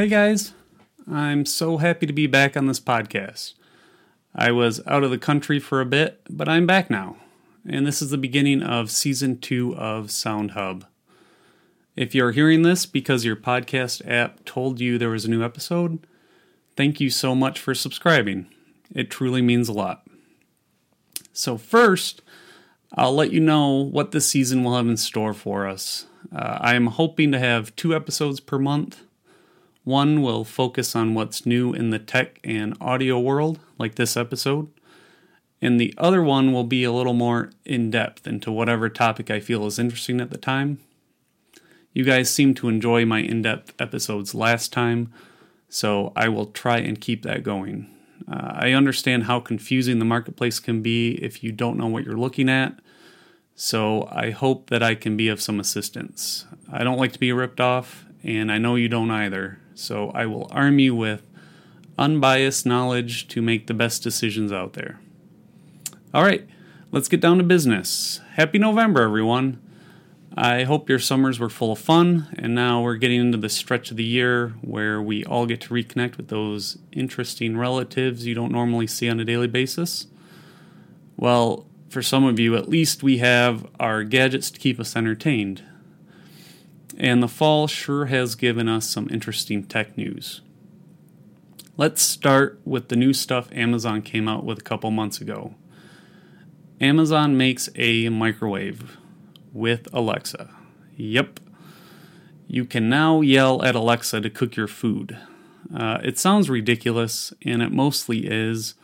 Hey guys, I'm so happy to be back on this podcast. I was out of the country for a bit, but I'm back now, and this is the beginning of season two of Sound Hub. If you're hearing this because your podcast app told you there was a new episode, thank you so much for subscribing. It truly means a lot. So, first, I'll let you know what this season will have in store for us. Uh, I am hoping to have two episodes per month. One will focus on what's new in the tech and audio world, like this episode, and the other one will be a little more in depth into whatever topic I feel is interesting at the time. You guys seem to enjoy my in depth episodes last time, so I will try and keep that going. Uh, I understand how confusing the marketplace can be if you don't know what you're looking at, so I hope that I can be of some assistance. I don't like to be ripped off, and I know you don't either, so I will arm you with unbiased knowledge to make the best decisions out there. All right, let's get down to business. Happy November, everyone. I hope your summers were full of fun, and now we're getting into the stretch of the year where we all get to reconnect with those interesting relatives you don't normally see on a daily basis. Well, for some of you, at least we have our gadgets to keep us entertained. And the fall sure has given us some interesting tech news. Let's start with the new stuff Amazon came out with a couple months ago. Amazon makes a microwave with Alexa. Yep. You can now yell at Alexa to cook your food. Uh, it sounds ridiculous, and it mostly is.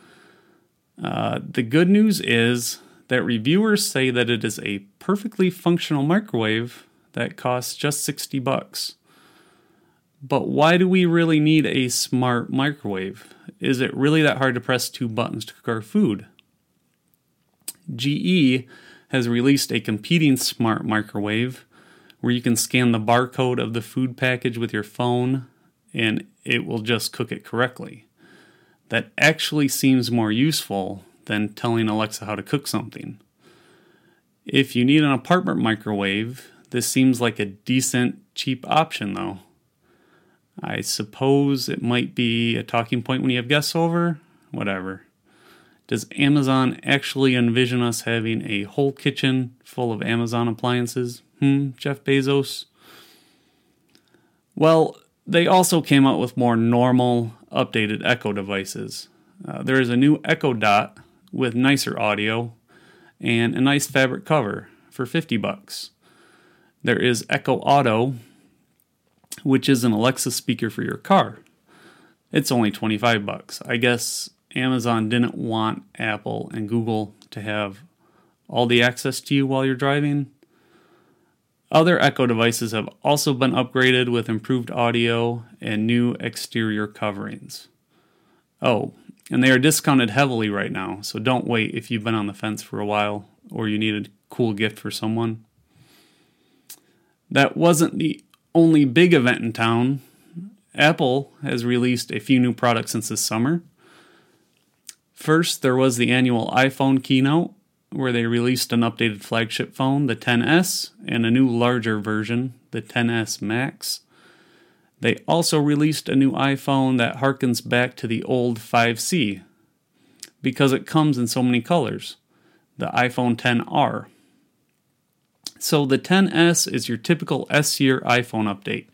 Uh, the good news is that reviewers say that it is a perfectly functional microwave that costs just 60 bucks. But why do we really need a smart microwave? Is it really that hard to press two buttons to cook our food? GE has released a competing smart microwave where you can scan the barcode of the food package with your phone and it will just cook it correctly. That actually seems more useful than telling Alexa how to cook something. If you need an apartment microwave, this seems like a decent, cheap option though. I suppose it might be a talking point when you have guests over, whatever. Does Amazon actually envision us having a whole kitchen full of Amazon appliances? Hmm, Jeff Bezos? Well, they also came out with more normal, updated Echo devices. Uh, there is a new Echo Dot with nicer audio and a nice fabric cover for 50 bucks. There is Echo Auto, which is an Alexa speaker for your car. It's only 25 bucks. I guess Amazon didn't want Apple and Google to have all the access to you while you're driving. Other Echo devices have also been upgraded with improved audio and new exterior coverings. Oh, and they are discounted heavily right now, so don't wait if you've been on the fence for a while or you need a cool gift for someone. That wasn't the only big event in town. Apple has released a few new products since this summer. First, there was the annual iPhone keynote, where they released an updated flagship phone, the 10S, and a new larger version, the 10S Max. They also released a new iPhone that harkens back to the old 5C because it comes in so many colors, the iPhone 10R. So the 10S is your typical S year iPhone update.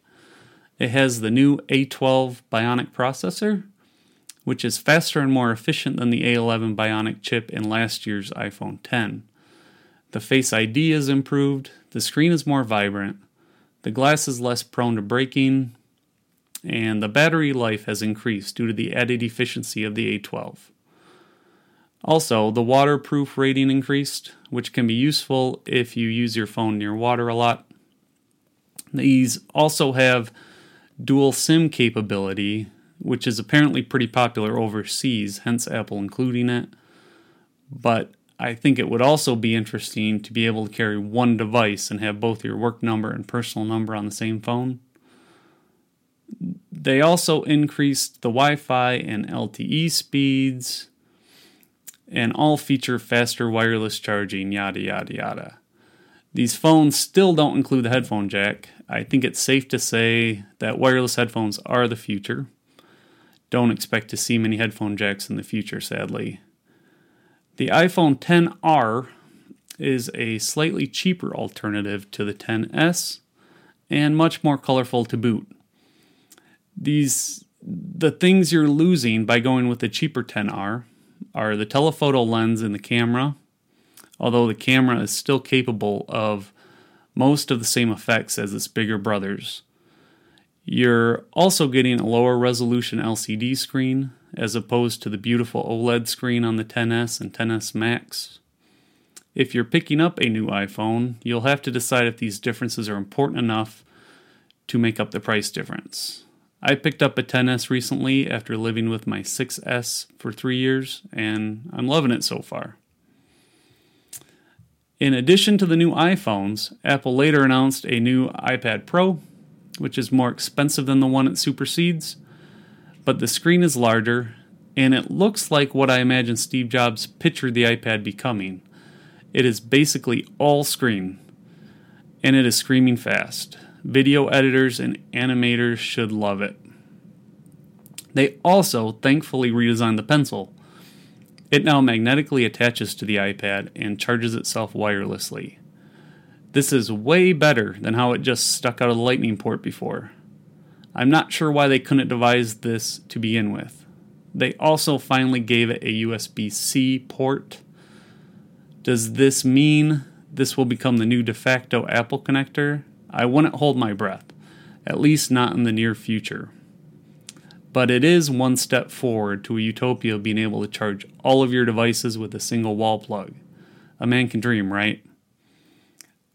It has the new A12 Bionic processor which is faster and more efficient than the A11 Bionic chip in last year's iPhone 10. The Face ID is improved, the screen is more vibrant, the glass is less prone to breaking, and the battery life has increased due to the added efficiency of the A12. Also, the waterproof rating increased, which can be useful if you use your phone near water a lot. These also have dual SIM capability, which is apparently pretty popular overseas, hence Apple including it. But I think it would also be interesting to be able to carry one device and have both your work number and personal number on the same phone. They also increased the Wi Fi and LTE speeds and all feature faster wireless charging, yada, yada, yada. These phones still don't include the headphone jack. I think it's safe to say that wireless headphones are the future. Don't expect to see many headphone jacks in the future, sadly. The iPhone 10R is a slightly cheaper alternative to the 10s and much more colorful to boot. These the things you're losing by going with the cheaper 10R are the telephoto lens in the camera, although the camera is still capable of most of the same effects as its bigger brothers. You're also getting a lower resolution LCD screen as opposed to the beautiful OLED screen on the 10s and 10s Max. If you're picking up a new iPhone, you'll have to decide if these differences are important enough to make up the price difference. I picked up a 10S recently after living with my 6S for three years, and I'm loving it so far. In addition to the new iPhones, Apple later announced a new iPad Pro, which is more expensive than the one it supersedes, but the screen is larger, and it looks like what I imagine Steve Jobs pictured the iPad becoming. It is basically all screen, and it is screaming fast. Video editors and animators should love it. They also thankfully redesigned the pencil. It now magnetically attaches to the iPad and charges itself wirelessly. This is way better than how it just stuck out of the lightning port before. I'm not sure why they couldn't devise this to begin with. They also finally gave it a USB C port. Does this mean this will become the new de facto Apple connector? I wouldn't hold my breath, at least not in the near future. But it is one step forward to a utopia of being able to charge all of your devices with a single wall plug. A man can dream, right?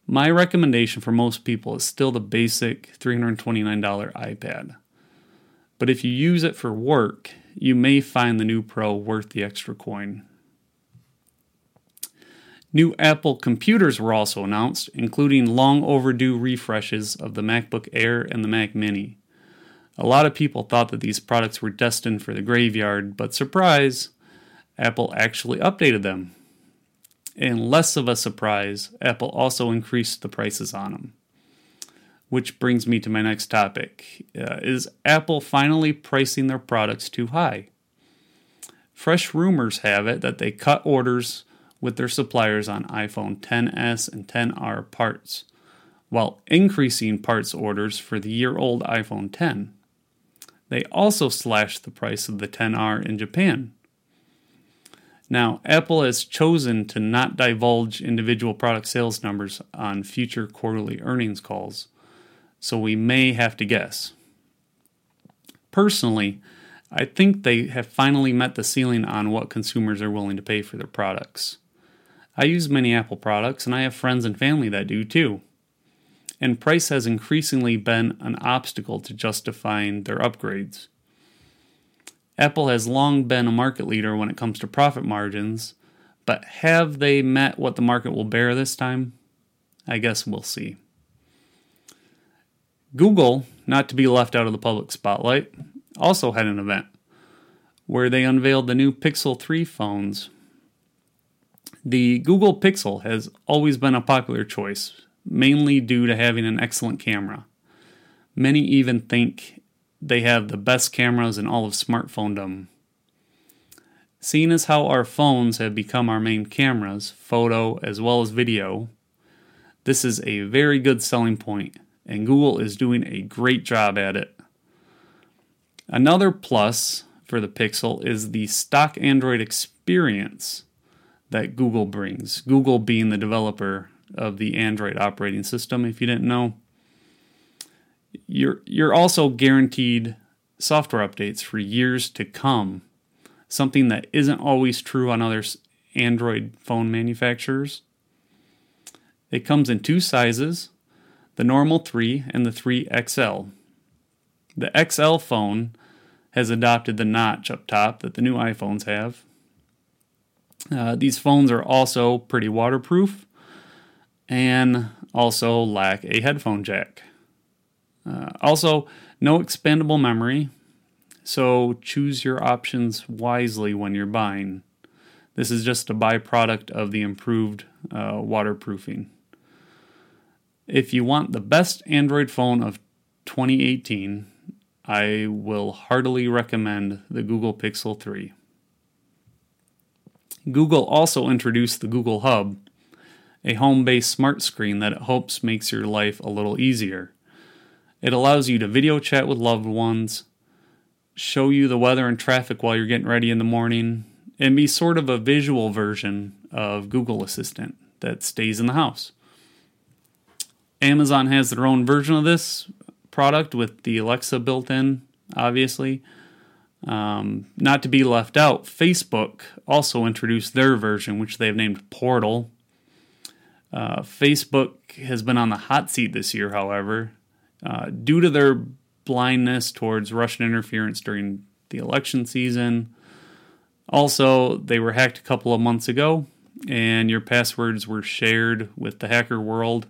My recommendation for most people is still the basic $329 iPad. But if you use it for work, you may find the new Pro worth the extra coin. New Apple computers were also announced, including long overdue refreshes of the MacBook Air and the Mac Mini. A lot of people thought that these products were destined for the graveyard, but surprise, Apple actually updated them. And less of a surprise, Apple also increased the prices on them. Which brings me to my next topic. Uh, is Apple finally pricing their products too high? Fresh rumors have it that they cut orders with their suppliers on iPhone 10s and 10R parts, while increasing parts orders for the year old iPhone 10. They also slashed the price of the 10R in Japan. Now, Apple has chosen to not divulge individual product sales numbers on future quarterly earnings calls, so we may have to guess. Personally, I think they have finally met the ceiling on what consumers are willing to pay for their products. I use many Apple products, and I have friends and family that do too. And price has increasingly been an obstacle to justifying their upgrades. Apple has long been a market leader when it comes to profit margins, but have they met what the market will bear this time? I guess we'll see. Google, not to be left out of the public spotlight, also had an event where they unveiled the new Pixel 3 phones the Google Pixel has always been a popular choice, mainly due to having an excellent camera. Many even think they have the best cameras in all of smartphonedom. Seeing as how our phones have become our main cameras, photo as well as video, this is a very good selling point, and Google is doing a great job at it. Another plus for the Pixel is the stock Android experience that Google brings. Google being the developer of the Android operating system, if you didn't know. You're, you're also guaranteed software updates for years to come, something that isn't always true on other Android phone manufacturers. It comes in two sizes the normal 3 and the 3XL. The XL phone has adopted the notch up top that the new iPhones have, uh, these phones are also pretty waterproof and also lack a headphone jack. Uh, also, no expandable memory, so choose your options wisely when you're buying. This is just a byproduct of the improved uh, waterproofing. If you want the best Android phone of 2018, I will heartily recommend the Google Pixel 3. Google also introduced the Google Hub, a home based smart screen that it hopes makes your life a little easier. It allows you to video chat with loved ones, show you the weather and traffic while you're getting ready in the morning, and be sort of a visual version of Google Assistant that stays in the house. Amazon has their own version of this product with the Alexa built in, obviously. Um, not to be left out, Facebook also introduced their version, which they've named Portal. Uh, Facebook has been on the hot seat this year, however, uh, due to their blindness towards Russian interference during the election season. Also, they were hacked a couple of months ago, and your passwords were shared with the hacker world.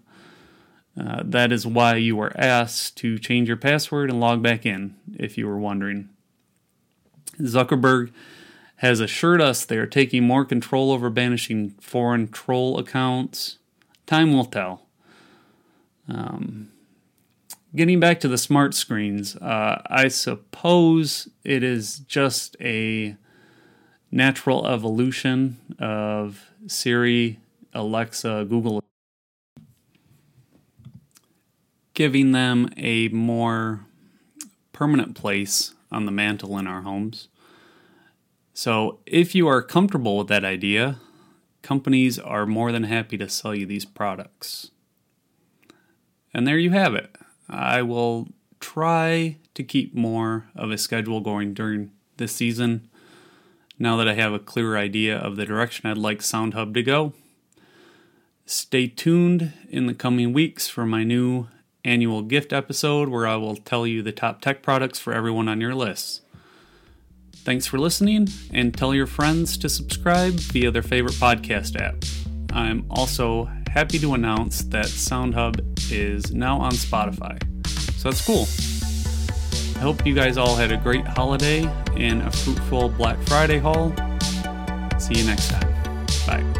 Uh, that is why you were asked to change your password and log back in, if you were wondering. Zuckerberg has assured us they are taking more control over banishing foreign troll accounts. Time will tell. Um, getting back to the smart screens, uh, I suppose it is just a natural evolution of Siri, Alexa, Google, giving them a more permanent place on the mantle in our homes. So, if you are comfortable with that idea, companies are more than happy to sell you these products. And there you have it. I will try to keep more of a schedule going during this season now that I have a clearer idea of the direction I'd like SoundHub to go. Stay tuned in the coming weeks for my new annual gift episode where I will tell you the top tech products for everyone on your list. Thanks for listening, and tell your friends to subscribe via their favorite podcast app. I'm also happy to announce that SoundHub is now on Spotify. So that's cool. I hope you guys all had a great holiday and a fruitful Black Friday haul. See you next time. Bye.